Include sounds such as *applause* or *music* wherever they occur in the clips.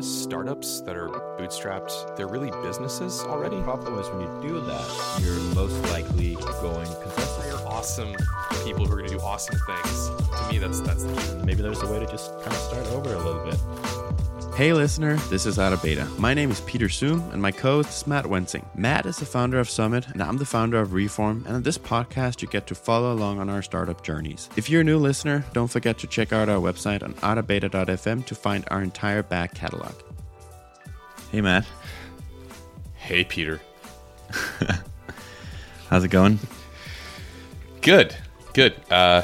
of startups that are bootstrapped, they're really businesses already. The problem is when you do that, you're most likely going consensus. They're awesome people who are going to do awesome things. To me, that's that's the key. Maybe there's a way to just kind of start over a little bit. Hey listener, this is Out of Beta. My name is Peter Suhm and my co-host is Matt Wensing. Matt is the founder of Summit and I'm the founder of Reform and in this podcast you get to follow along on our startup journeys. If you're a new listener, don't forget to check out our website on outofbeta.fm to find our entire back catalog. Hey Matt, Hey, Peter. *laughs* how's it going? Good, good. Uh,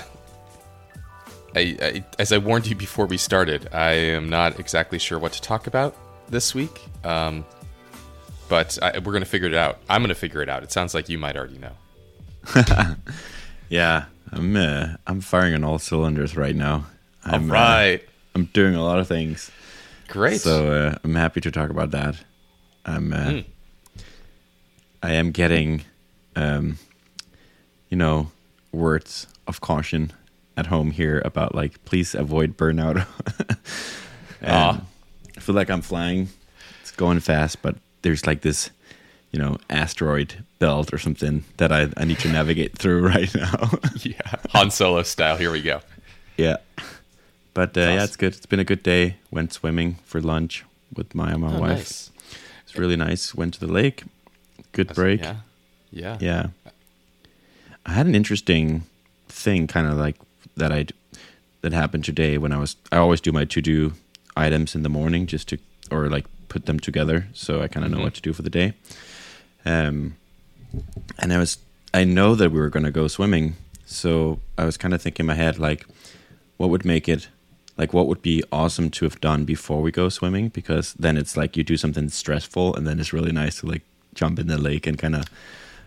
I, I, as I warned you before we started, I am not exactly sure what to talk about this week. Um, but I, we're going to figure it out. I'm going to figure it out. It sounds like you might already know. *laughs* Yeah, I'm uh, I'm firing on all cylinders right now. I'm, All right. uh, I'm doing a lot of things. Great. So uh, I'm happy to talk about that. I'm, uh, Hmm. I am getting, um, you know, words of caution at home here about like, please avoid burnout. *laughs* and Aw. I feel like I'm flying. It's going fast, but there's like this, you know, asteroid belt or something that I, I need to navigate through *laughs* right now. *laughs* yeah. Han Solo style. Here we go. yeah. But uh, yeah, it's good. It's been a good day. Went swimming for lunch with my my Oh, wife. nice. It's really nice. Went to the lake. Good break. Yeah. Yeah. Yeah. I had an interesting thing kind of like that I that happened today when I was I always do my to-do items in the morning just to or like put them together so I kind of know Mhm. what to do for the day. Um and I was I know that we were going to go swimming, so I was kind of thinking in my head like what would make it like what would be awesome to have done before we go swimming because then it's like you do something stressful and then it's really nice to like jump in the lake and kind of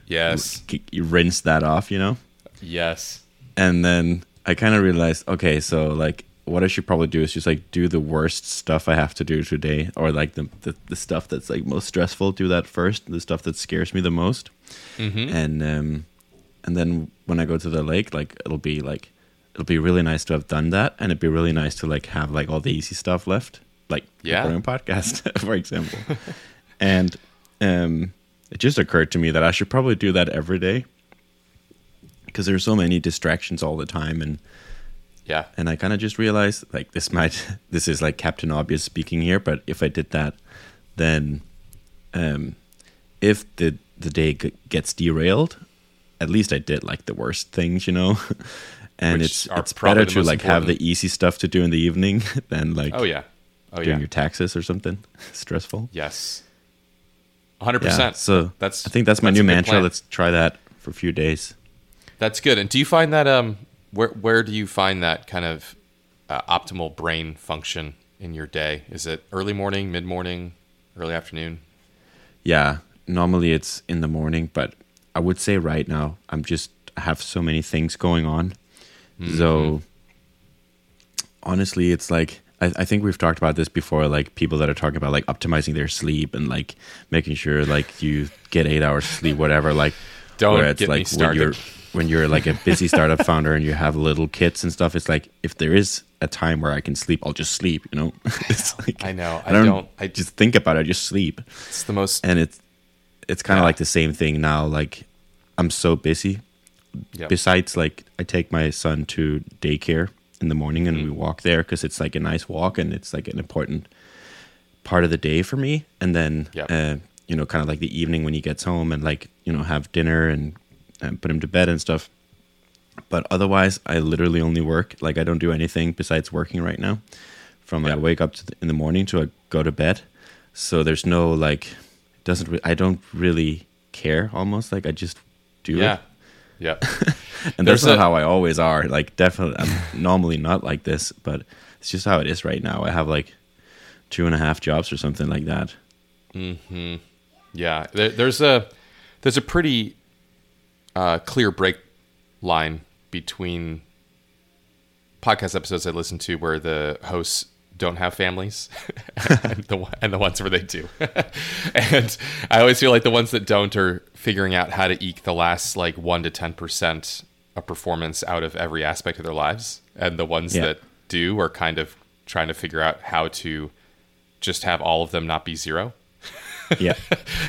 Yes. you rinse that off, you know? Yes. And then I kind of realized, okay, so like what I should probably do is just like do the worst stuff I have to do today or like the the, the stuff that's like most stressful, do that first, the stuff that scares me the most. Mm-hmm. And um and then when I go to the lake, like it'll be like it'll be really nice to have done that and it'd be really nice to like have like all the easy stuff left, like Yeah. recording podcast, *laughs* for example. and um it just occurred to me that I should probably do that every day because there's so many distractions all the time and Yeah. and I kind of just realized like this might *laughs* this is like Captain Obvious speaking here, but if I did that, then um, if the the day g- gets derailed, at least I did like the worst things, you know. *laughs* and Which it's it's better to like have the easy stuff to do in the evening *laughs* than like Oh yeah. Oh doing yeah. your taxes or something stressful. Yes. 100%. Yeah, so that's I think that's my a new mantra. plan. Let's try that for a few days. That's good. And do you find that um where where do you find that kind of uh, optimal brain function in your day? Is it early morning, mid morning, early afternoon? Yeah, normally it's in the morning, but I would say right now I'm just I have so many things going on. So honestly, it's like I, I think we've talked about this before. Like people that are talking about like optimizing their sleep and like making sure like you get eight hours sleep, whatever. Like Don't where it's get me like when started. When you're like a busy startup founder and you have little kids and stuff. It's like if there is a time where I can sleep, I'll just sleep. You know, *laughs* it's like I know. I I don't, don't- I- just think about it. I just sleep It's the most and it's it's kind of Yeah. like the same thing now like i'm so busy Yep. besides like i take my son to daycare in the morning and we walk there because it's like a nice walk and it's like an important part of the day for me and then Yep. uh, you know kind of like the evening when he gets home and like you know have dinner and, and put him to bed and stuff. But otherwise i literally only work like i don't do anything besides working right now from i wake up to the, in the morning to i go to bed. So there's no like doesn't re- i don't really care almost like i just do yeah. it. Yeah. *laughs* and There's that's not a- how i always are like definitely i'm normally not like this but it's just how it is right now. I have like two and a half jobs or something like that. Hmm. Yeah, there, there's a there's a pretty uh, clear break line between podcast episodes I listen to where the hosts don't have families *laughs* and, the, and the ones where they do. *laughs* and I always feel like the ones that don't are figuring out how to eke the last like one to ten percent of performance out of every aspect of their lives, and the ones Yeah. that do are kind of trying to figure out how to just have all of them not be zero. Yeah. *laughs*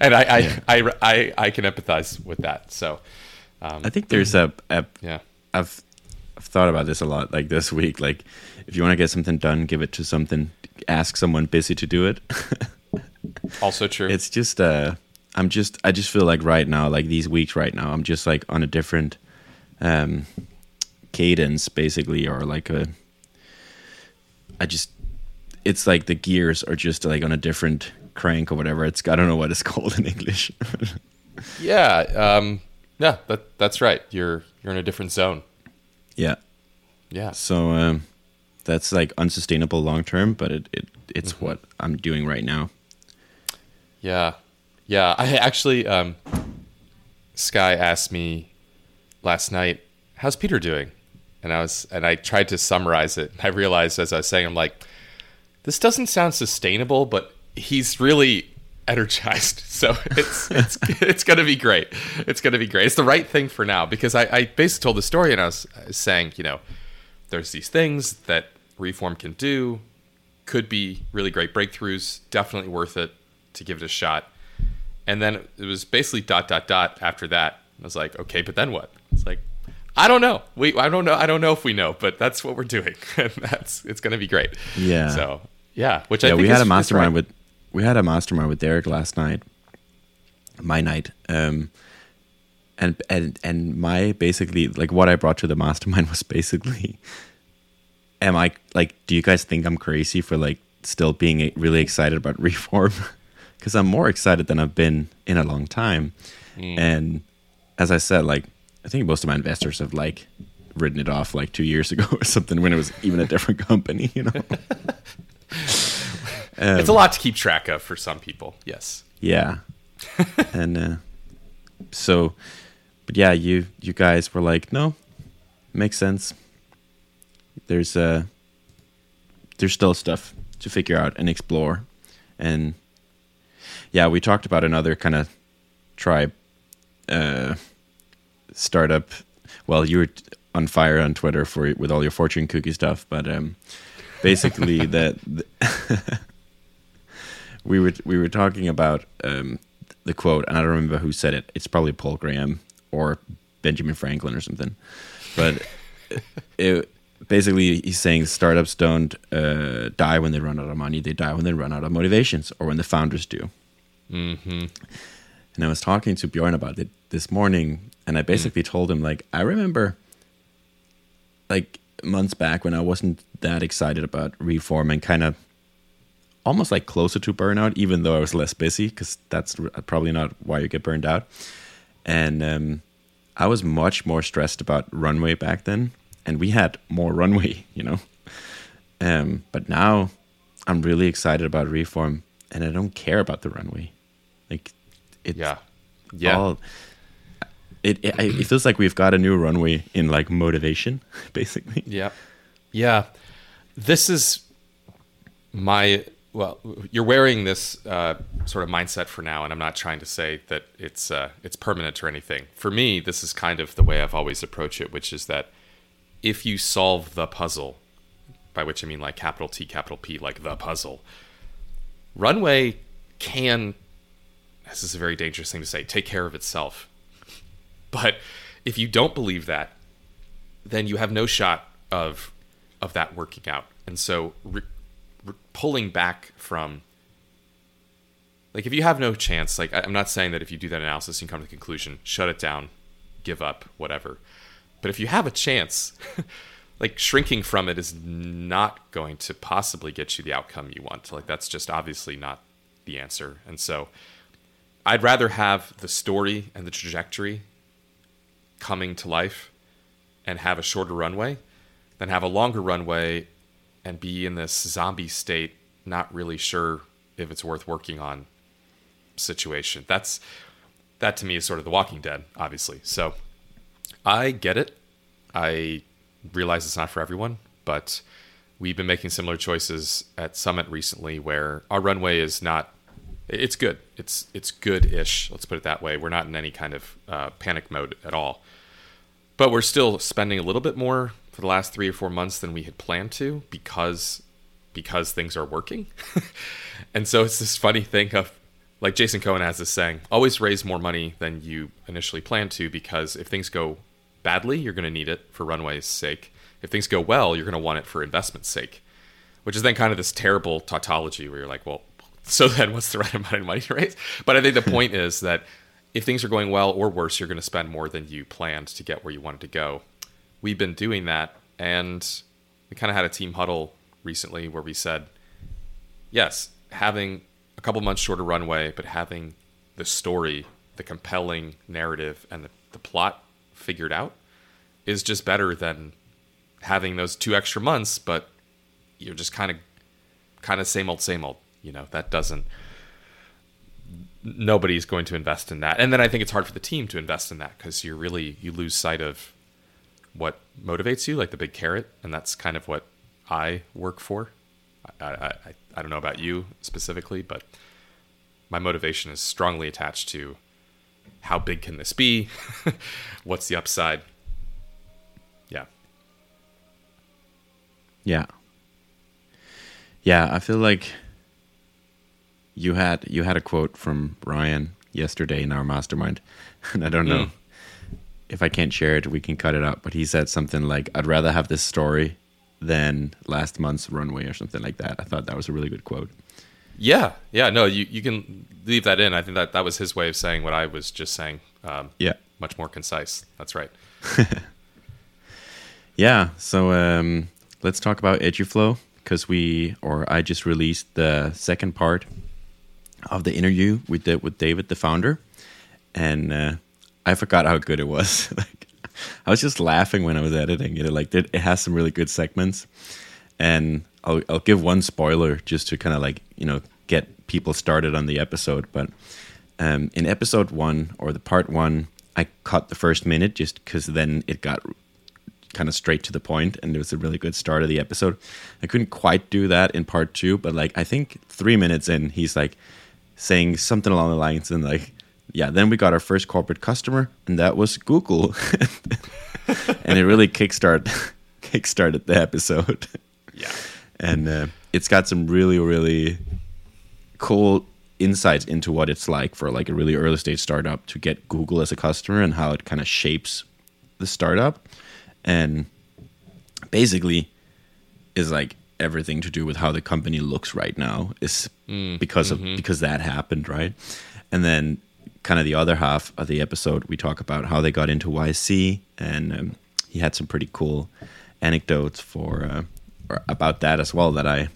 and I, I, I, I, I can empathize with that. So, um, I think there's a, a yeah, I've I've thought about this a lot like this week. Like if you want to get something done, give it to something ask someone busy to do it. *laughs* also true. it's just uh I'm just I just feel like right now, like these weeks right now, I'm just like on a different um cadence basically or like a I just it's like the gears are just like on a different crank or whatever. It's I don't know what it's *laughs* called in English. *laughs* yeah, um, yeah, that that's right. You're you're in a different zone. yeah. Yeah, So um that's like unsustainable long term, but it, it it's what I'm doing right now. Yeah, yeah. I actually, um, Sky asked me last night, "How's Peter doing?" And I was, and I tried to summarize it. *laughs* I realized as I was saying, I'm like, this doesn't sound sustainable, but he's really energized. *laughs* So it's it's it's gonna be great. It's gonna be great. It's the right thing for now because I, I basically told the story and I was, saying, you know, there's these things that reform can do, could be really great breakthroughs. Definitely worth it to give it a shot. And then it was basically dot dot dot after that. I was like, okay, but then what? It's like, I don't know. We I don't know. I don't know if we know, but that's what we're doing, *laughs* and that's it's gonna be great. Yeah. So yeah, which I yeah, we had is- a mastermind right. with we had a mastermind with Derek last night. My night. Um and and and my basically like what I brought to the mastermind *laughs* was basically am I like do you guys think I'm crazy for like still being really excited about *laughs* reform? Cuz I'm more excited than I've been in a long time. And as I said like I think most of my investors have like written it off like 2 years *laughs* ago or something when it was even a different company, you know. It's a lot to keep track of for some people. Yes. Yeah. *laughs* and uh, so, but yeah, you you guys were like, no, makes sense. There's uh, there's still stuff to figure out and explore, and yeah, we talked about another kind of tribe uh, startup. Well, you were on fire on Twitter for with all your fortune cookie stuff, but um, basically *laughs* that. *laughs* we were we were talking about um, the quote, and I don't remember who said it. It's probably Paul Graham or Benjamin Franklin or something. But *laughs* it, basically, he's saying startups don't uh, die when they run out of money; they die when they run out of motivations, or when the founders do. Mm-hmm. And I was talking to Bjorn about it this morning, and I basically told him like I remember, like months back when I wasn't that excited about reform and kind of almost like closer to burnout, even though I was less busy, because that's probably not why you get burned out. And um, I was much more stressed about runway back then, and we had more *laughs* runway, you know. Um, but now I'm really excited about reform, and I don't care about the runway. Like, it's Yeah. Yeah. all. It, it it feels like we've got a new runway in like motivation, *laughs* basically. Yeah. Yeah. This is my well, you're wearing this uh, sort of mindset for now, and I'm not trying to say that it's uh, it's permanent or anything. For me, this is kind of the way I've always approached it, which is that if you solve the puzzle, by which I mean like capital T, capital P, like the puzzle, runway can. This is a very dangerous thing to say. Take care of itself. But if you don't believe that, then you have no shot of of that working out. And so re- re- pulling back from like if you have no chance, like I'm not saying that if you do that analysis and come to the conclusion, shut it down, give up, whatever. But if you have a chance, *laughs* like shrinking from it is not going to possibly get you the outcome you want. Like that's just obviously not the answer. And so I'd rather have the story and the trajectory coming to life and have a shorter runway than have a longer runway and be in this zombie state, not really sure if it's worth working on situation. That's that to me is sort of the walking dead, obviously. So I get it. I realize it's not for everyone, but we've been making similar choices at Summit recently where our runway is not it's good. It's it's good-ish. Let's put it that way. We're not in any kind of uh, panic mode at all, but we're still spending a little bit more for the last three or four months than we had planned to because because things are working. *laughs* and so it's this funny thing of like Jason Cohen has this saying, always raise more money than you initially planned to because if things go badly, you're going to need it for runway's sake. If things go well, you're going to want it for investment's sake. Which is then kind of this terrible tautology where you're like, well, *laughs* so then what's the right amount of money to raise? But I think the point is that if things are going well or worse, you're going to spend more than you planned to get where you wanted to go. We've been doing that, and we kind of had a team huddle recently where we said, yes, having a couple months shorter runway, but having the story, the compelling narrative, and the, the plot figured out is just better than having those two extra months, but you're just kind of kind of same old same old you know that doesn't nobody's going to invest in that. And then i think it's hard for the team to invest in that because you're really you lose sight of what motivates you like the big carrot and that's kind of what i work for. I i, I don't know about you specifically but my motivation is strongly attached to how big can this be? *laughs* What's the upside? Yeah. Yeah. Yeah, I feel like you had you had a quote from Ryan yesterday in our mastermind, *laughs* and I don't know Mm. if I can't share it, we can cut it up, But he said something like, "I'd rather have this story than last month's runway or something like that." I thought that was a really good quote. Yeah, yeah, no, you, you can leave that in. I think that that was his way of saying what I was just saying. Um, Yeah. much more concise. That's right. *laughs* Yeah, so um, let's talk about EduFlow because we, or I just released the second part of the interview we did with David, the founder, and uh, I forgot how good it was. *laughs* like, I was just laughing when I was editing it. Like, it, has some really good segments, and I'll I'll give one spoiler just to kind of like you know get people started on the episode. But um, in episode one or the part one, I cut the first minute just because then it got kind of straight to the point and it was a really good start of the episode i couldn't quite do that in part two but like i think three minutes in he's like saying something along the lines and like yeah then we got our first corporate customer and that was google. *laughs* And it really kickstart *laughs* kickstarted the episode. Yeah. and uh, it's got some really really cool insights into what it's like for like a really early stage startup to get google as a customer and how it kind of shapes the startup. And basically is like everything to do with how the company looks right now is because of because that happened right? And then kind of the other half of the episode we talk about how they got into yc and um, he had some pretty cool anecdotes for uh, about that as well that i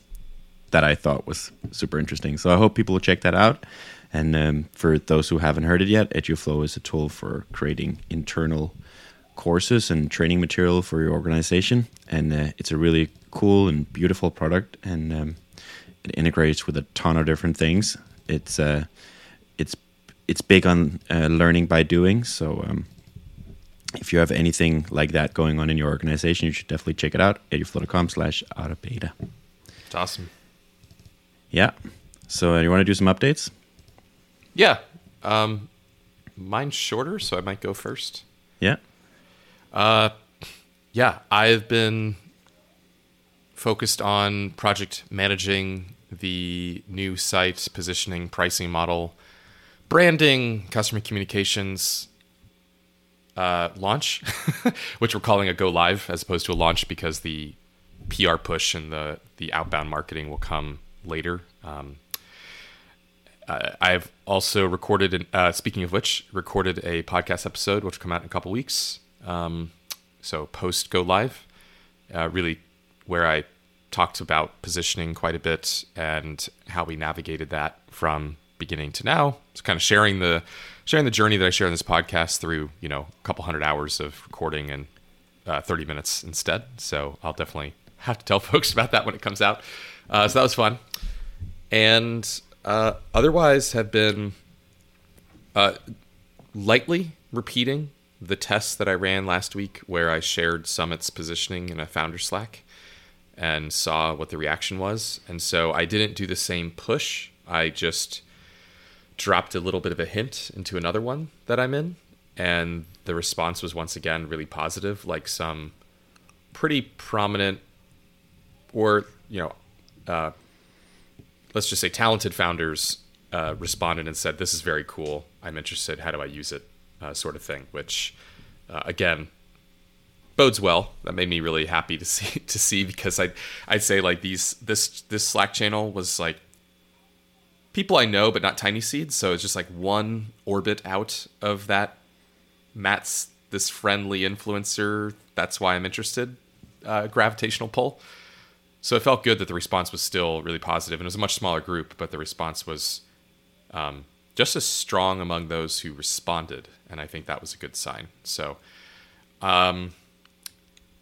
that i thought was super interesting. So i hope people will check that out. And um, for those who haven't heard it yet eduflow is a tool for creating internal courses and training material for your organization. And uh, it's a really cool and beautiful product, and um, it integrates with a ton of different things. It's uh, it's it's big on uh, learning by doing. So um, if you have anything like that going on in your organization, you should definitely check it out. eduflow.com slash out of beta. It's awesome. Yeah. So uh, you want to do some updates? Yeah. Um, mine's shorter, so I might go first. Yeah. Uh, Yeah, I've been focused on project managing the new site, positioning, pricing model, branding, customer communications, uh, launch, *laughs* which we're calling a go live as opposed to a launch because the PR push and the the outbound marketing will come later. Um, uh, I've also recorded, an, uh, speaking of which, recorded a podcast episode which will come out in a couple weeks. Um, so post go live, uh, really where I talked about positioning quite a bit and how we navigated that from beginning to now. It's kind of sharing the sharing the journey that I share in this podcast through you know a couple hundred hours of recording and uh, 30 minutes instead. So I'll definitely have to tell *laughs* folks about that when it comes out. Uh, so that was fun, and uh, otherwise have been uh, lightly repeating the tests that I ran last week, where I shared Summit's positioning in a founder Slack and saw what the reaction was. And so I didn't do the same push. I just dropped a little bit of a hint into another one that I'm in. And the response was once again really positive, like some pretty prominent or, you know, uh, let's just say talented founders uh, responded and said, "This is very cool. I'm interested. How do I use it?" Uh, sort of thing. Which, uh, again, bodes well. That made me really happy to *laughs* see to see because I I'd say like these this this Slack channel was like people I know but not TinySeeds. So it's just like one orbit out of that. Matt's this friendly influencer. That's why I'm interested. Uh, gravitational pull. So it felt good that the response was still really positive, and it was a much smaller group, but the response was um, just as strong among those who responded, and I think that was a good sign. So um,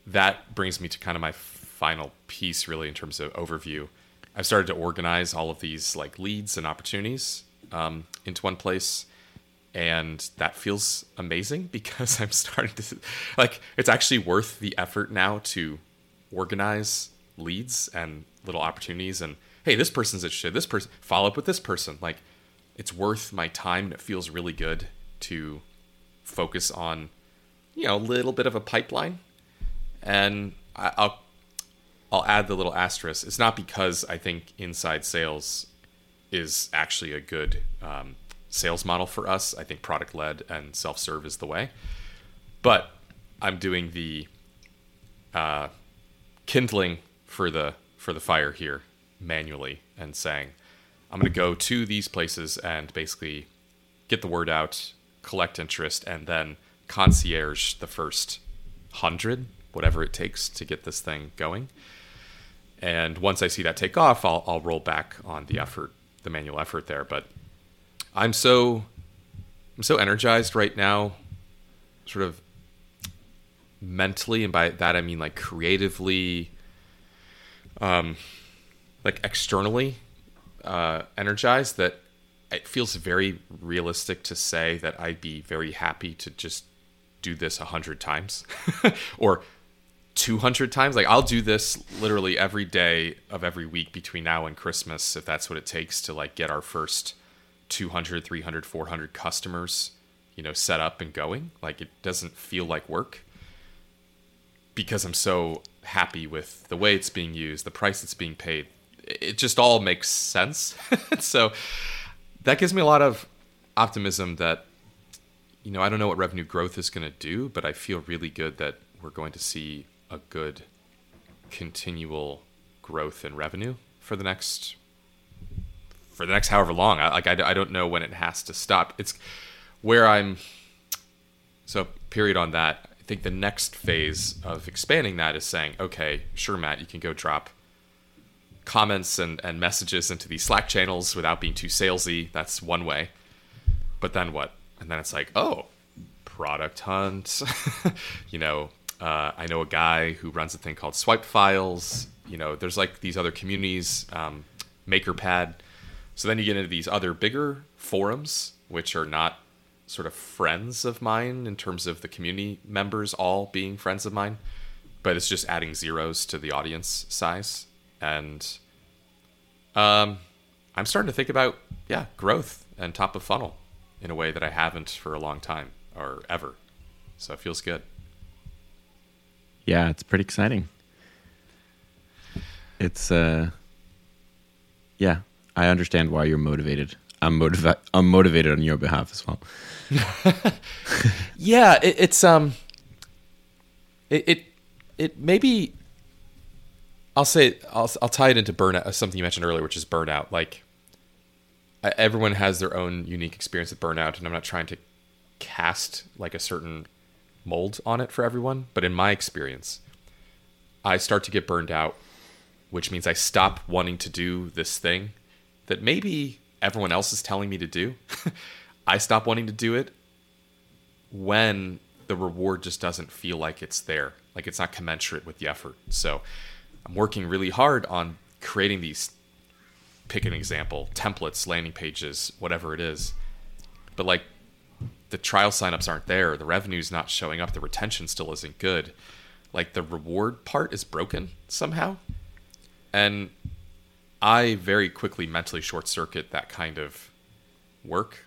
that brings me to kind of my final piece, really, in terms of overview. I've started to organize all of these like leads and opportunities um, into one place, and that feels amazing *laughs* because I'm starting to like it's actually worth the effort now to organize leads and little opportunities and hey this person's interested this person follow up with this person like it's worth my time and it feels really good to focus on you know a little bit of a pipeline and i'll i'll add the little asterisk. It's not because i think inside sales is actually a good um, sales model for us. I think product led and self-serve is the way. But i'm doing the uh, kindling for the for the fire here manually and saying i'm going to go to these places and basically get the word out collect interest and then concierge the first 100 whatever it takes to get this thing going. And once i see that take off i'll, I'll roll back on the effort the manual effort there. But i'm so i'm so energized right now sort of mentally. And by that i mean like creatively um like externally uh energized that it feels very realistic to say that i'd be very happy to just do this a hundred times *laughs* or 200 times. Like i'll do this literally every day of every week between now and christmas if that's what it takes to like get our first 200 300 400 customers you know set up and going. Like it doesn't feel like work because i'm so happy with the way it's being used the price it's being paid. It just all makes sense. *laughs* So that gives me a lot of optimism that you know i don't know what revenue growth is going to do but i feel really good that we're going to see a good continual growth in revenue for the next for the next however long. I, like I, I don't know when it has to stop. It's where i'm so period on that. I think the next phase of expanding that is saying okay sure matt you can go drop comments and, and messages into these slack channels without being too salesy. That's one way. But then what? And then it's like oh product hunt *laughs* you know uh, i know a guy who runs a thing called swipe files. You know there's like these other communities um, makerpad. So then you get into these other bigger forums which are not sort of friends of mine in terms of the community members all being friends of mine but it's just adding zeros to the audience size. And um, i'm starting to think about yeah growth and top of funnel in a way that i haven't for a long time or ever. So it feels good Yeah, it's pretty exciting. It's uh yeah, I understand why you're motivated. I'm motivated I'm motivated on your behalf as well. *laughs* yeah it, it's um it, it it maybe i'll say I'll, I'll tie it into burnout something you mentioned earlier which is burnout like everyone has their own unique experience with burnout and i'm not trying to cast like a certain mold on it for everyone but in my experience i start to get burned out which means i stop wanting to do this thing that maybe everyone else is telling me to do. *laughs* I stop wanting to do it when the reward just doesn't feel like it's there like it's not commensurate with the effort. So i'm working really hard on creating these pick an example templates landing pages whatever it is. But like the trial signups aren't there the revenue's not showing up the retention still isn't good like the reward part is broken somehow and i very quickly mentally short circuit that kind of work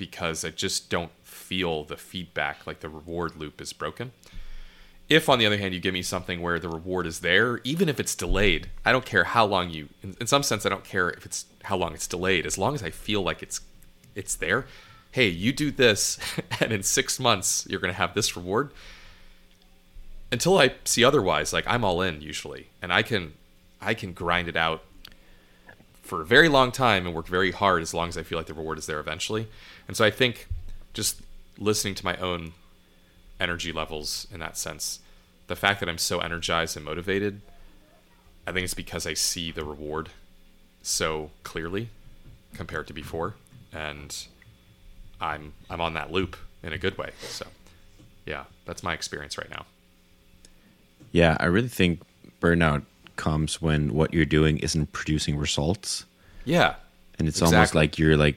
because I just don't feel the feedback like the reward loop is broken. if on the other hand you give me something where the reward is there, even if it's delayed, I don't care how long you. In, in some sense, I don't care if it's how long it's delayed, as long as I feel like it's it's there. Hey, you do this, *laughs* and in six months you're going to have this reward. Until I see otherwise, like I'm all in usually, and I can I can grind it out for a very long time and work very hard as long as I feel like the reward is there eventually. And so I think just listening to my own energy levels in that sense, the fact that I'm so energized and motivated, I think it's because I see the reward so clearly compared to before and I'm I'm on that loop in a good way. So yeah, that's my experience right now. Yeah, I really think burnout comes when what you're doing isn't producing results. Yeah. And it's Exactly. almost like you're like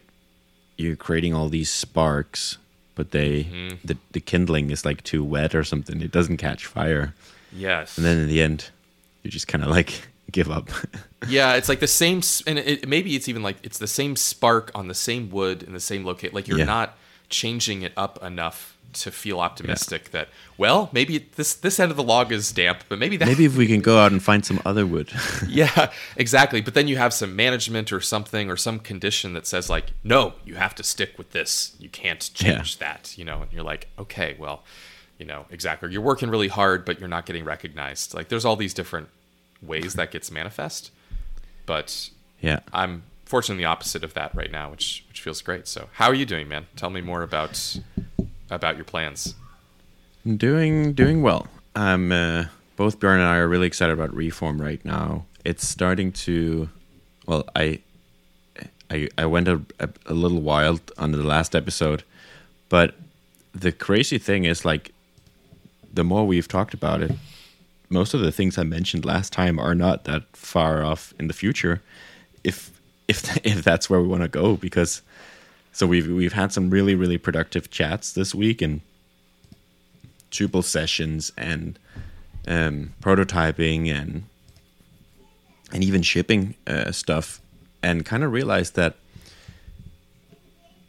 you're creating all these sparks, but they Mm-hmm. the the kindling is like too wet or something. It doesn't catch fire. Yes. And then in the end, you're just kind of like give up. *laughs* Yeah, it's like the same, and it, maybe it's even like it's the same spark on the same wood in the same location. Like you're Yeah. not changing it up enough to feel optimistic that well, maybe this this end of the log is damp, but maybe that Maybe if we can go out and find some other wood. *laughs* yeah, exactly. But then you have some management or something or some condition that says like, no, you have to stick with this. You can't change that. You know, and you're like, okay, well, you know, exactly. You're working really hard, but you're not getting recognized. Like, there's all these different ways that gets manifest. But yeah. I'm fortunately the opposite of that right now, which which feels great. So, how are you doing, man? Tell me more about about your plans. I'm doing doing well. Um, uh, both Björn and I are really excited about Reform right now. It's starting to, well, I, I, I went a, a, a little wild on the last episode, but the crazy thing is like, the more we've talked about it, most of the things I mentioned last time are not that far off in the future, if if *laughs* if that's where we want to go. Because so we've we've had some really really productive chats this week and Drupal sessions and um, prototyping and and even shipping uh, stuff, and kind of realized that.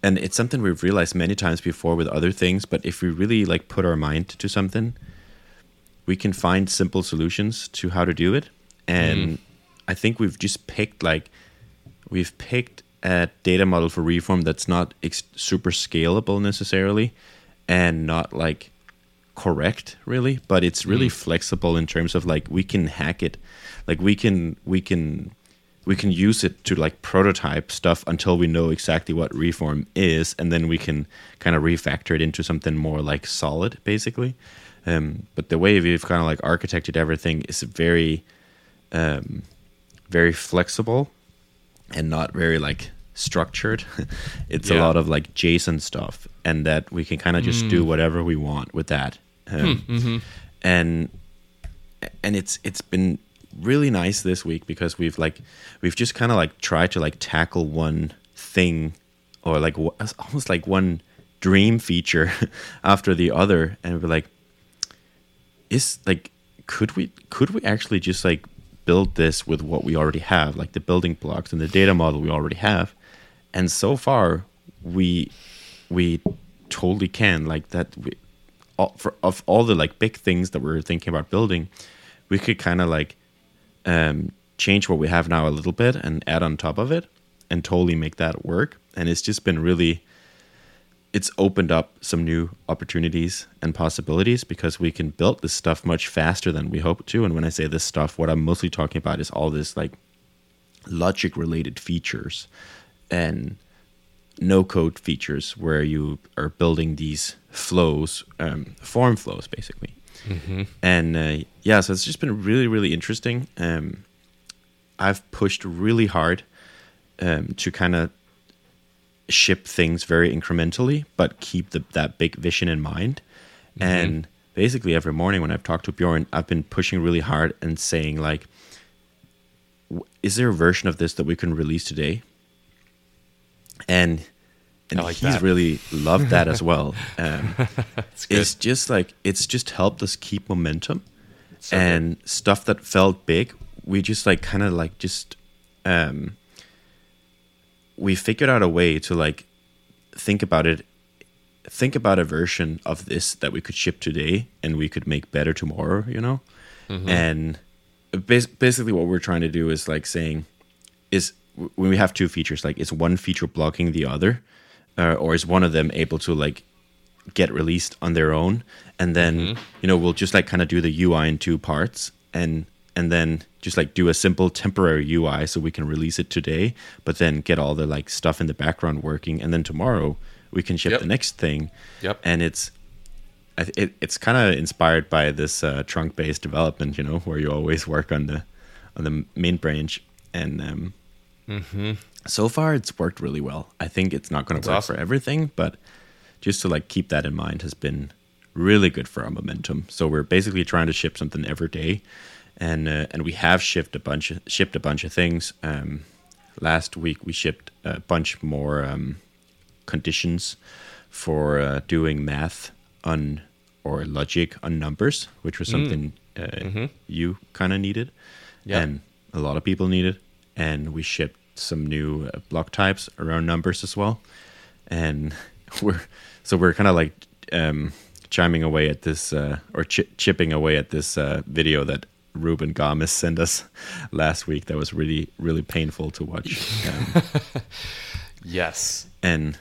And it's something we've realized many times before with other things, but if we really like put our mind to something, we can find simple solutions to how to do it. And mm. I think we've just picked like we've picked a data model for reform that's not ex- super scalable necessarily and not like correct really but it's really mm. flexible in terms of like we can hack it. Like we can we can we can use it to like prototype stuff until we know exactly what reform is and then we can kind of refactor it into something more like solid basically um, but the way we've kind of like architected everything is very um, very flexible and not very like structured. *laughs* it's a lot of like JSON stuff, and that we can kind of just do whatever we want with that. Um, And and it's it's been really nice this week because we've like we've just kind of like tried to like tackle one thing or like almost like one dream feature *laughs* after the other, and we're like, is like could we could we actually just like build this with what we already have like the building blocks and the data model we already have? And so far we we totally can like that we all, for of all the like big things that we're thinking about building we could kind of like um change what we have now a little bit and add on top of it and totally make that work. And it's just been really it's opened up some new opportunities and possibilities because we can build this stuff much faster than we hoped to. And when I say this stuff, what I'm mostly talking about is all this like logic related features and no code features where you are building these flows, um, form flows basically. And uh, yeah, so it's just been really, really interesting. Um, I've pushed really hard um, to kind of ship things very incrementally, but keep the, that big vision in mind. And basically, every morning when I've talked to Bjorn, I've been pushing really hard and saying like, "Is there a version of this that we can release today?" And and like he's that. really loved that as well. *laughs* Um, It's just like it's just helped us keep momentum So and stuff that felt big we just like kind of like just um we figured out a way to like think about it think about a version of this that we could ship today and we could make better tomorrow, you know? And bas- basically what we're trying to do is like saying is when we have two features like is one feature blocking the other uh, or is one of them able to like get released on their own? And then you know we'll just like kind of do the ui in two parts and and then just like do a simple temporary ui so we can release it today but then get all the like stuff in the background working. And then tomorrow we can ship Yep. the next thing. Yep. and it's it, it's kind of inspired by this uh, trunk based development you know where you always work on the on the main branch. And um so far it's worked really well. I think it's not going to work awesome. for everything but just to like keep that in mind has been really good for our momentum. So we're basically trying to ship something every day and uh, and we have shipped a bunch of shipped a bunch of things. Um last week we shipped a bunch more um conditions for uh, doing math on or logic on numbers which was something uh, you kind of needed Yeah. and a lot of people needed. And we shipped some new uh, block types around numbers as well. And *laughs* we're so we're kind of like um, chiming away at this uh, or chi- chipping away at this uh, video that Ruben Gomez sent us *laughs* last week. That was really really painful to watch. *laughs* Um, Yes. and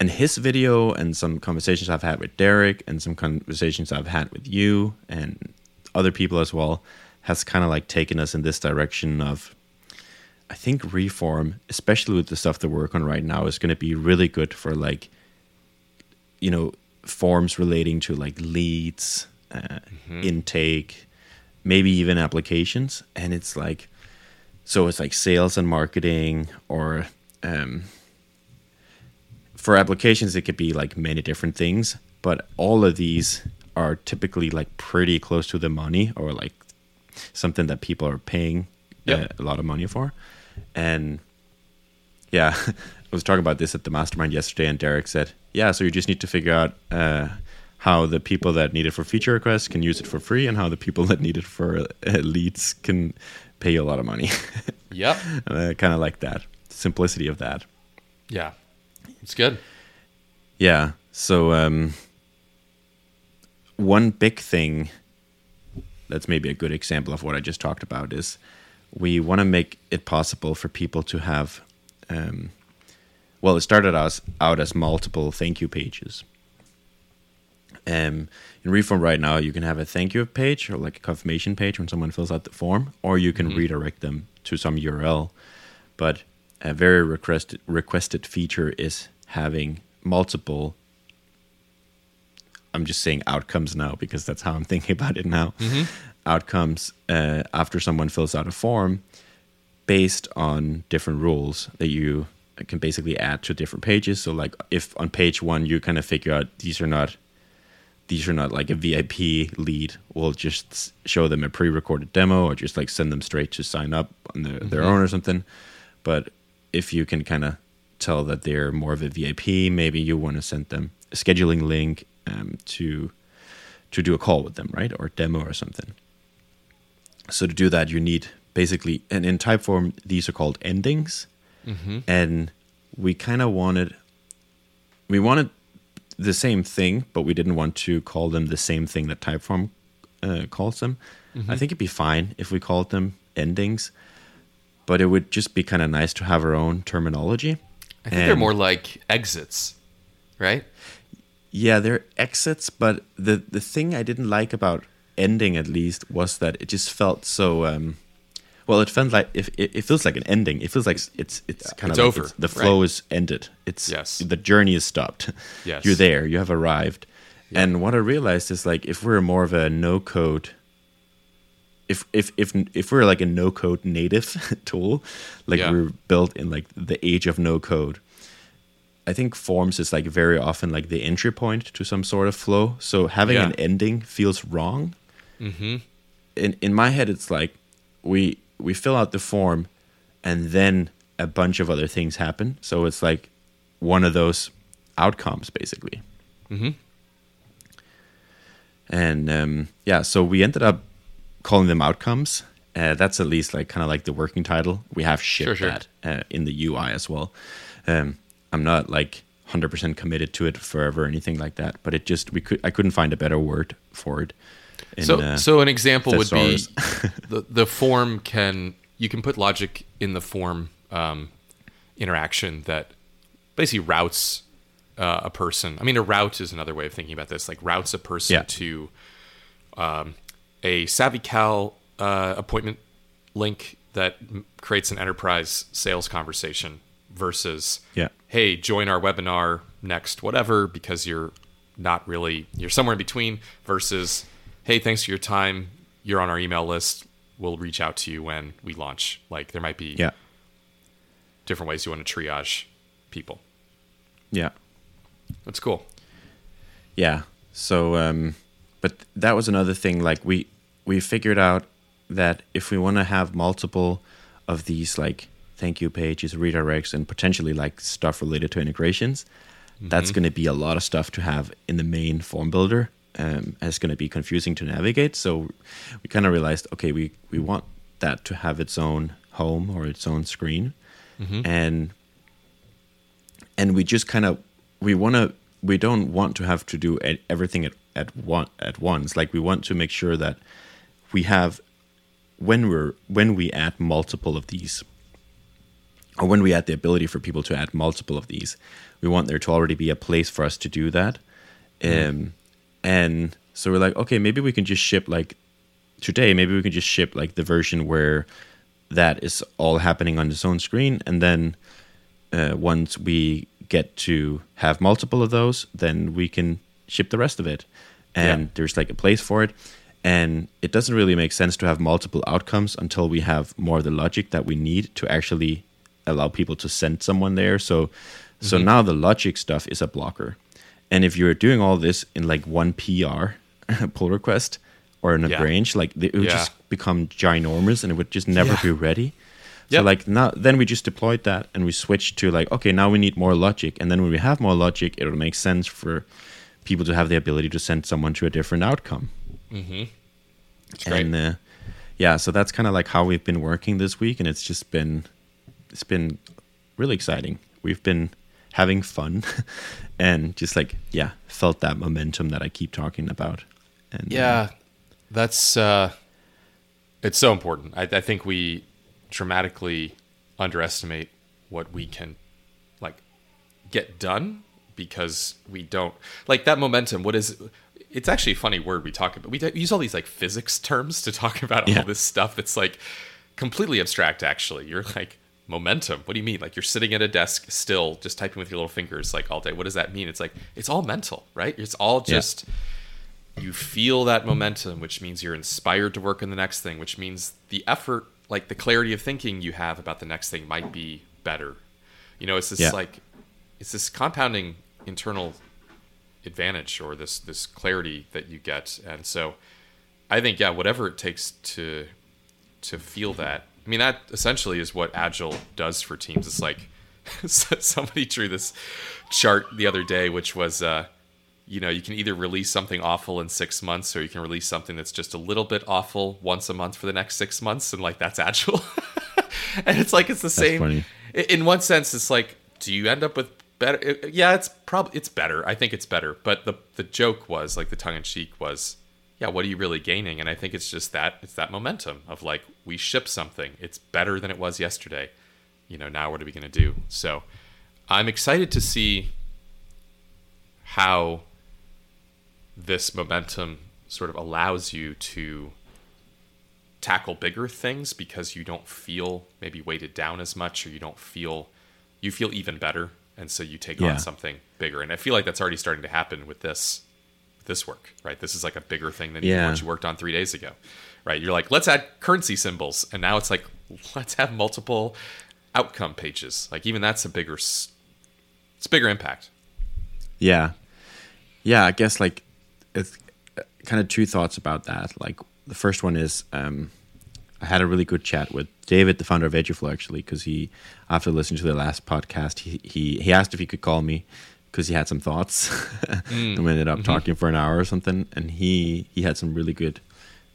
and his video and some conversations I've had with Derek and some conversations I've had with you and other people as well has kind of like taken us in this direction of I think reform, especially with the stuff that we're working on right now, is going to be really good for like you know forms relating to like leads, uh, intake, maybe even applications, and it's like so it's like sales and marketing or um, for applications it could be like many different things but all of these are typically like pretty close to the money or like something that people are paying uh, Yep. a lot of money for and yeah *laughs* i was talking about this at the mastermind yesterday and derek said yeah so you just need to figure out uh, how the people that need it for feature requests can use it for free and how the people that need it for uh, leads can pay you a lot of money *laughs* Yep. uh, kind of like that simplicity of that Yeah. It's good. Yeah. So um, one big thing that's maybe a good example of what I just talked about is we want to make it possible for people to have. Um, well, it started us out as multiple thank you pages. Um, in Reform right now, you can have a thank you page or like a confirmation page when someone fills out the form, or you can redirect them to some URL. But a very requested requested feature is having multiple. I'm just saying outcomes now because that's how I'm *laughs* thinking about it now. Outcomes uh, after someone fills out a form based on different rules that you can basically add to different pages. So, like if on page one you kind of figure out these are not these are not like a VIP lead. We'll just show them a pre-recorded demo or just like send them straight to sign up on their, their own or something. But if you can kind of tell that they're more of a VIP, maybe you want to send them a scheduling link um, to to do a call with them, right, or demo or something. So to do that, you need basically, and in Typeform, these are called endings, and we kind of wanted we wanted the same thing, but we didn't want to call them the same thing that Typeform uh, calls them. I think it'd be fine if we called them endings, but it would just be kind of nice to have our own terminology. I think they're more like exits, right? Yeah, they're exits, but the the thing I didn't like about ending at least was that it just felt so. Um, well, it felt like if it, it feels like an ending. It feels like it's it's kind It's of like over, the flow right. is ended. It's Yes. the journey is stopped. Yes. you're there. You have arrived. And what I realized is like if we're more of a no code. If, if if if we're like a no code native *laughs* tool, like Yeah. we're built in like the age of no code, I think forms is like very often like the entry point to some sort of flow. So having Yeah. an ending feels wrong. Mm-hmm. In in my head, it's like we we fill out the form, and then a bunch of other things happen. So it's like one of those outcomes, basically. Mhm. And um, yeah, so we ended up calling them outcomes. Uh, that's at least like kind of like the working title. We have shipped Sure, sure. that uh, in the UI as well. Um, I'm not like 100% committed to it forever or anything like that. But it just we could I couldn't find a better word for it. In, so, uh, so an example would be *laughs* the the form can you can put logic in the form um, interaction that basically routes uh, a person. I mean, a route is another way of thinking about this. Like routes a person Yeah. to um, a SavvyCal uh, appointment link that m- creates an enterprise sales conversation versus Yeah. hey, join our webinar next, whatever, because you're not really, you're somewhere in between, versus hey, thanks for your time. You're on our email list. We'll reach out to you when we launch. Like there might be yeah. different ways you want to triage people. Yeah. That's cool. Yeah. So, um, but that was another thing. Like we we figured out that if we want to have multiple of these like thank you pages, redirects, and potentially like stuff related to integrations, that's going to be a lot of stuff to have in the main form builder. Um, it's going to be confusing to navigate. So we kind of realized, okay, we we want that to have its own home or its own screen, and and we just kind of we want to we don't want to have to do everything at at one at once. Like we want to make sure that we have when we're when we add multiple of these or when we add the ability for people to add multiple of these we want there to already be a place for us to do that. Um and so we're like okay maybe we can just ship like today maybe we can just ship like the version where that is all happening on its own screen and then uh, once we get to have multiple of those, then we can ship the rest of it. And Yeah. there's like a place for it. And it doesn't really make sense to have multiple outcomes until we have more of the logic that we need to actually allow people to send someone there. So, so now the logic stuff is a blocker. And if you're doing all this in like one PR *laughs* pull request or in a Yeah. branch, like it would Yeah. just become ginormous and it would just never Yeah. be ready. So like now, then we just deployed that and we switched to like, okay, now we need more logic, and then when we have more logic, it'll make sense for people to have the ability to send someone to a different outcome. Great. And uh, yeah, so that's kind of like how we've been working this week, and it's just been it's been really exciting. We've been having fun, *laughs* and just like yeah, felt that momentum that I keep talking about. And uh, Yeah, that's uh, it's so important. I, I think we dramatically underestimate what we can like get done because we don't like that momentum. What is it's actually a funny word we talk about. We use all these like physics terms to talk about Yeah. all this stuff that's like completely abstract. Actually, you're like momentum. What do you mean? Like you're sitting at a desk still, just typing with your little fingers like all day. What does that mean? It's like it's all mental, right? It's all Yeah. just you feel that momentum, which means you're inspired to work on the next thing, which means the effort, like the clarity of thinking you have about the next thing, might be better. You know, it's this Yeah. like it's this compounding internal advantage or this this clarity that you get, and so I think yeah, whatever it takes to to feel that. I mean, that essentially is what Agile does for teams. It's like *laughs* somebody drew this chart the other day, which was, uh, you know, you can either release something awful in six months, or you can release something that's just a little bit awful once a month for the next six months, and like that's Agile. *laughs* and it's like it's the same. funny. In one sense, it's like, do you end up with better? Yeah, it's probably it's better. I think it's better. But the the joke was like the tongue in cheek was, yeah, what are you really gaining? And I think it's just that it's that momentum of like we ship something, it's better than it was yesterday. You know, now what are we gonna do? So I'm excited to see how this momentum sort of allows you to tackle bigger things because you don't feel maybe weighted down as much or you don't feel you feel even better and so you take Yeah. on something bigger and i feel like that's already starting to happen with this this work right this is like a bigger thing than even Yeah. what you worked on three days ago right you're like let's add currency symbols and now it's like *laughs* let's have multiple outcome pages like even that's a bigger it's a bigger impact Yeah. Yeah, I guess like it's kind of two thoughts about that. Like the first one is um, I had a really good chat with David, the founder of Eduflow, actually, because he, after listening to the last podcast, he he, he asked if he could call me because he had some thoughts, *laughs* and we ended up talking for an hour or something, and he he had some really good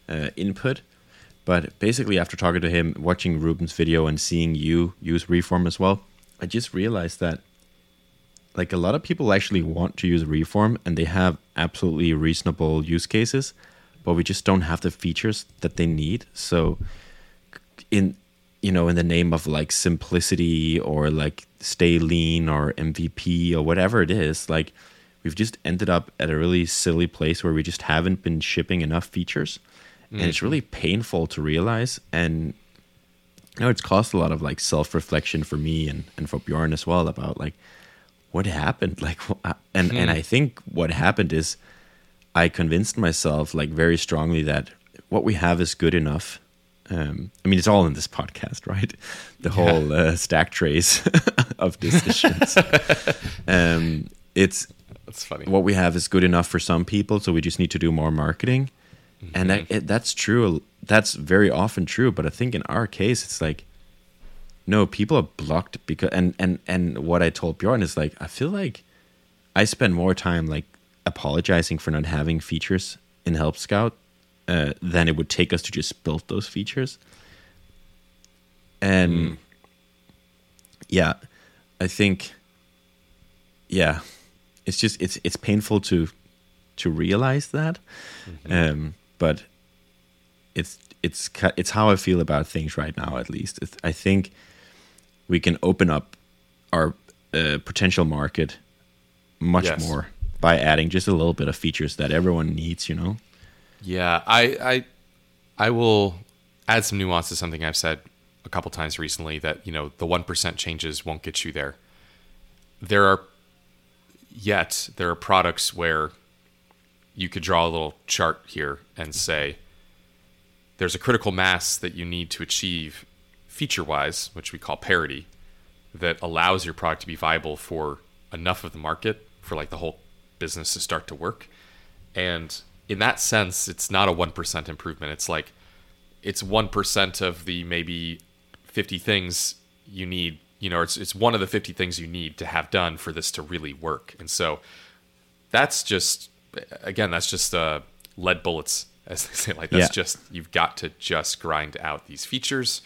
uh, input. But basically, after talking to him, watching Ruben's video, and seeing you use Reform as well, I just realized that like a lot of people actually want to use Reform and they have absolutely reasonable use cases, but we just don't have the features that they need. So in you know, in the name of like simplicity or like stay lean or MVP or whatever it is, like we've just ended up at a really silly place where we just haven't been shipping enough features. And it's mm-hmm. really painful to realize. And you know, it's caused a lot of like self reflection for me and, and for Bjorn as well about like what happened. Like, and, and hmm. I think what happened is I convinced myself like very strongly that what we have is good enough. Um, I mean, it's all in this podcast, right? The whole uh, stack trace *laughs* of decisions. *laughs* um, it's That's funny. what we have is good enough for some people, so we just need to do more marketing. And that, it, that's true. That's very often true. But I think in our case, it's like, no, people are blocked because, and and and what I told Bjorn is like, I feel like I spend more time like apologizing for not having features in Help Scout uh, than it would take us to just build those features. And yeah, I think yeah, it's just it's it's painful to to realize that, um, but it's it's it's how I feel about things right now. At least It's- I think we can open up our uh, potential market much Yes. more by adding just a little bit of features that everyone needs. You know. Yeah, I, I, I will add some nuance to something I've said a couple times recently. That you know the one percent changes won't get you there. There are, yet there are products where you could draw a little chart here and say there's a critical mass that you need to achieve feature-wise, which we call parity, that allows your product to be viable for enough of the market for like the whole business to start to work. And in that sense, it's not a 1% improvement. It's like it's 1% of the maybe 50 things you need, you know, it's it's one of the 50 things you need to have done for this to really work. And so that's just again, that's just uh, lead bullets *laughs* as they say like that's Yeah. just you've got to just grind out these features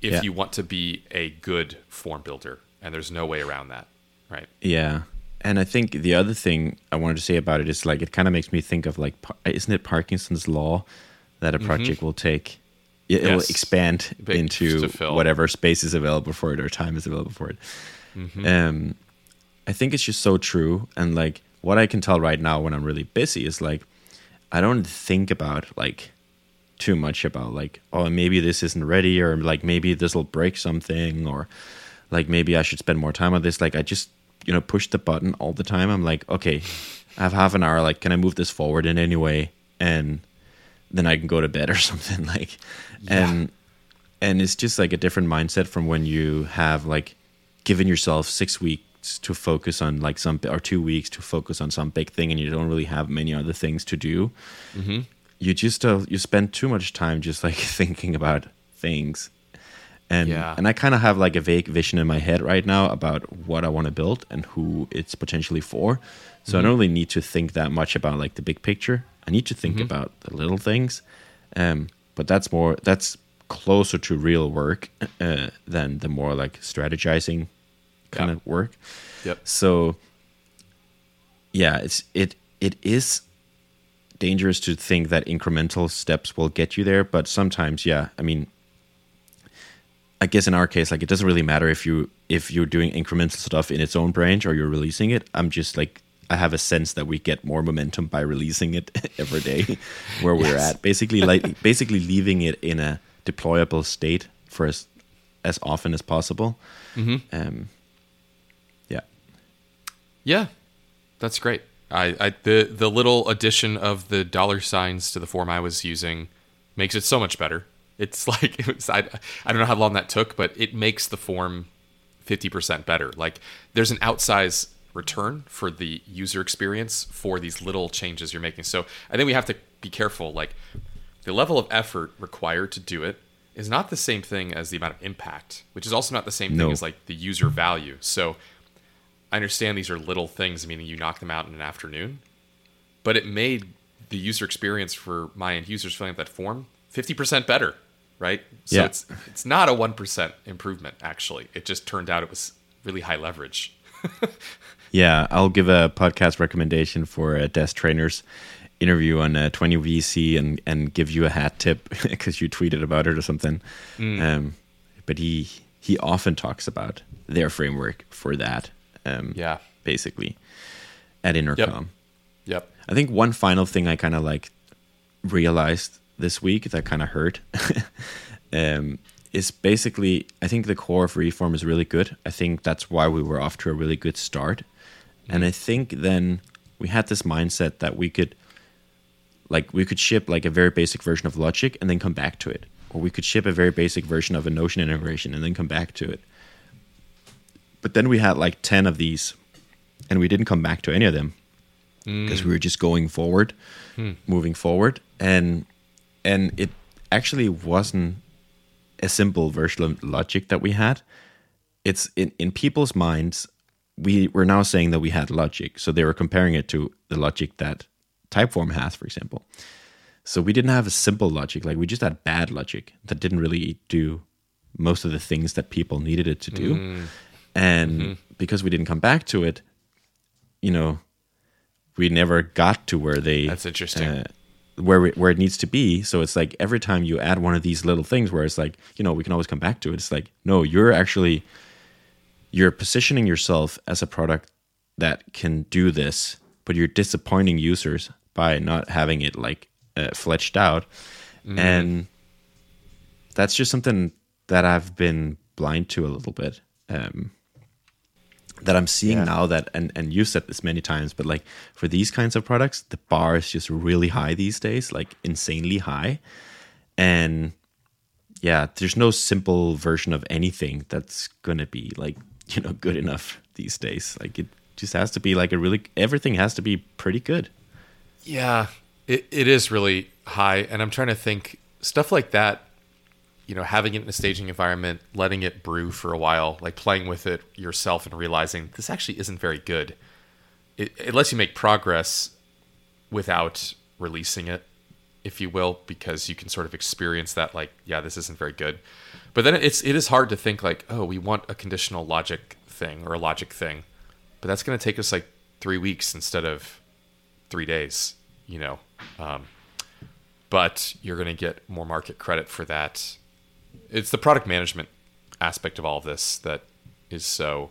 if Yeah. you want to be a good form builder and there's no way around that, right? Yeah. And I think the other thing I wanted to say about it is like it kind of makes me think of like isn't it Parkinson's law that a project will take it, it will Mm-hmm. Expand Big into whatever space is available for it or time is available for it. Mm-hmm. Um I think it's just so true and like what I can tell right now when I'm really busy is like I don't think about like too much about like oh maybe this isn't ready or like maybe this will break something or like maybe I should spend more time on this like I just you know push the button all the time I'm like okay I have half an hour like can I move this forward in any way? And then I can go to bed or *laughs* something like and and it's just like a different mindset from when you have like given yourself 6 weeks to focus on like some or 2 weeks to focus on some big thing and you don't really have many other things to do you just uh, you spend too much time just like *laughs* thinking about things and Yeah. and i kind of have like a vague vision in my head right now about what i want to build and who it's potentially for so i don't really need to think that much about like the big picture i need to think about the little things um but that's more that's closer to real work uh, than the more like strategizing kind Yeah. of work Yep. so yeah it's it it is dangerous to think that incremental steps will get you there but sometimes yeah i mean i guess in our case like it doesn't really matter if you if you're doing incremental stuff in its own branch or you're releasing it i'm just like i have a sense that we get more momentum by releasing it *laughs* every day *laughs* where we're Yes. at basically like basically leaving it in a deployable state for as as often as possible um yeah Yeah, that's great. I, I the the little addition of the dollar signs to the form I was using makes it so much better. It's *laughs* like it was, I I don't know how long that took, but it makes the form fifty percent better. Like there's an outsize return for the user experience for these little changes you're making. So I think we have to be careful. Like the level of effort required to do it is not the same thing as the amount of impact, which is also not the same No. thing as like the user value. So I understand these are little things, meaning you knock them out in an afternoon, but it made the user experience for my end users filling out that form 50% better, right? So Yeah. it's it's not a 1% improvement actually. It just turned out it was really high leverage. *laughs* Yeah, I'll give a podcast recommendation for a Des Traynor's interview on uh, 20 VC and and give you a hat tip *laughs* because you tweeted about it or something. Mm. Um, but he he often talks about their framework for that. Um, Yeah. basically at Intercom. Yep. I think one final thing I kind of like realized this week that kind of hurt. *laughs* Um, is basically I think the core of Reform is really good. I think that's why we were off to a really good start, and mm-hmm. I think then we had this mindset that we could like we could ship like a very basic version of Logic and then come back to it, or we could ship a very basic version of a Notion integration and then come back to it. But then we had like ten of these, and we didn't come back to any of them. Mm. Because we were just going forward, hmm. moving forward, and and it actually wasn't a simple version of logic that we had. It's in in people's minds. We were now saying that we had logic, so they were comparing it to the logic that Typeform has, for example. So we didn't have a simple logic; like we just had bad logic that didn't really do most of the things that people needed it to do. And because we didn't come back to it, you know, we never got to where they That's interesting. uh, where it, where it needs to be. So it's like every time you add one of these little things where it's like, you know, we can always come back to it. It's like, no, you're actually you're positioning yourself as a product that can do this, but you're disappointing users by not having it like uh, fletched out. And that's just something that I've been blind to a little bit. Um, that I'm seeing Yeah. now that and and you said this many times, but like for these kinds of products, the bar is just really high these days, like insanely high. And yeah, there's no simple version of anything that's gonna be like, *laughs* you know, good enough these days. Like it just has to be like a really everything has to be pretty good. Yeah, it, it is really high. And I'm trying to think stuff like that, you know, having it in a staging environment, letting it brew for a while, like playing with it yourself and realizing this actually isn't very good. It, it lets you make progress without releasing it, if you will, because you can sort of experience that, like, yeah, this isn't very good. But then it's it is hard to think like, oh, we want a conditional logic thing or a logic thing, but that's going to take us like three weeks instead of three days, you know. Um, but you're going to get more market credit for that. It's the product management aspect of all of this that is so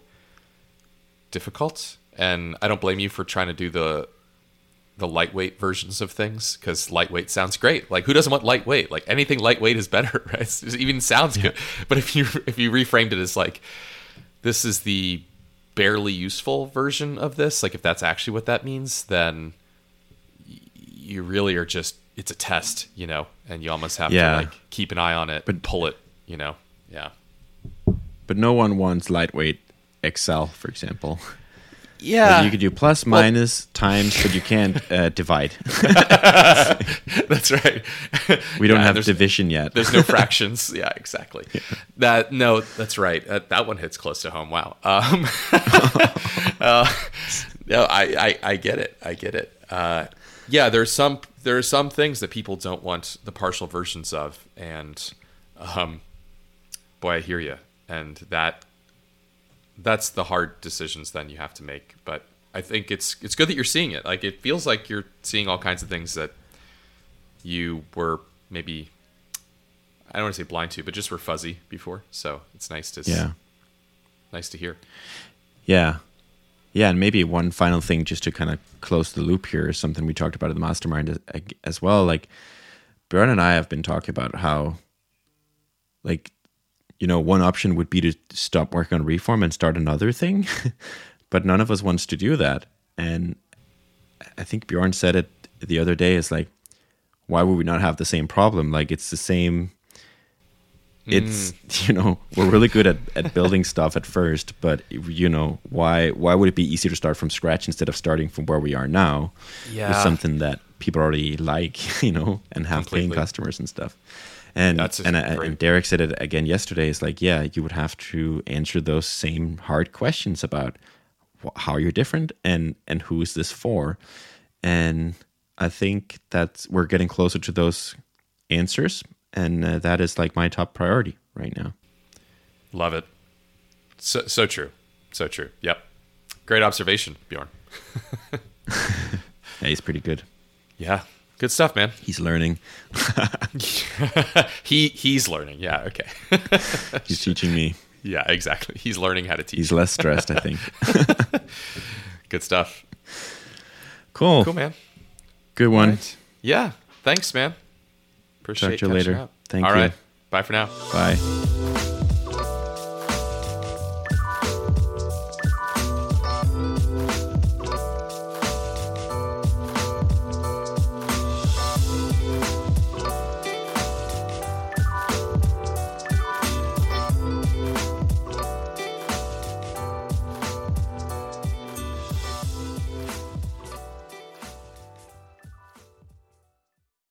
difficult, and I don't blame you for trying to do the the lightweight versions of things because lightweight sounds great. Like who doesn't want lightweight? Like anything lightweight is better, *laughs* right? It even sounds good. But if you if you reframed it as like this is the barely useful version of this, like if that's actually what that means, then you really are just it's a test, you know, and you almost have Yeah. to like keep an eye on it but pull it, you know. Yeah. But no one wants lightweight Excel, for example. Yeah. Like, you could do plus, minus, times, but you can't uh, divide. *laughs* That's right. We don't Yeah, have division yet. There's no fractions. Yeah, exactly. That no, that's right. That, that one hits close to home. Wow. Um, *laughs* uh, no, I, I I get it. I get it. Yeah, there's some there are some things that people don't want the partial versions of, and um, boy, I hear you. And that that's the hard decisions then you have to make. But I think it's it's good that you're seeing it. Like it feels like you're seeing all kinds of things that you were maybe I don't want to say blind to, but just were fuzzy before. So it's nice to yeah. nice to hear. Yeah. Yeah, and maybe one final thing just to kind of close the loop here is something we talked about at the mastermind as, well. Like Björn and I have been talking about how like you know, one option would be to stop working on reform and start another thing, *laughs* but none of us wants to do that. And I think Bjorn said it the other day is like why would we not have the same problem? Like it's the same it's *laughs* you know we're really good at, at building stuff at first but you know why why would it be easier to start from scratch instead of starting from where we are now yeah. with something that people already like *laughs* you know and have paying customers and stuff? And That's and, uh, great- and Derek said it again yesterday is like yeah you would have to answer those same hard questions about how you're different and and who is this for? And I think that we're getting closer to those answers and uh, that is like my top priority right now Love it. So so true. So true. Yep. Great observation, Bjorn. *laughs* Yeah, he's pretty good. Yeah. Good stuff, man. He's learning. *laughs* he he's learning. Yeah, okay. *laughs* He's teaching me. yeah, exactly. He's learning how to teach. He's less stressed, I think. Good stuff. Cool. Cool, man. Good one. Right. Yeah. Thanks, man. Appreciate Talk to you later. up. Thank All you. right. Bye for now. Bye.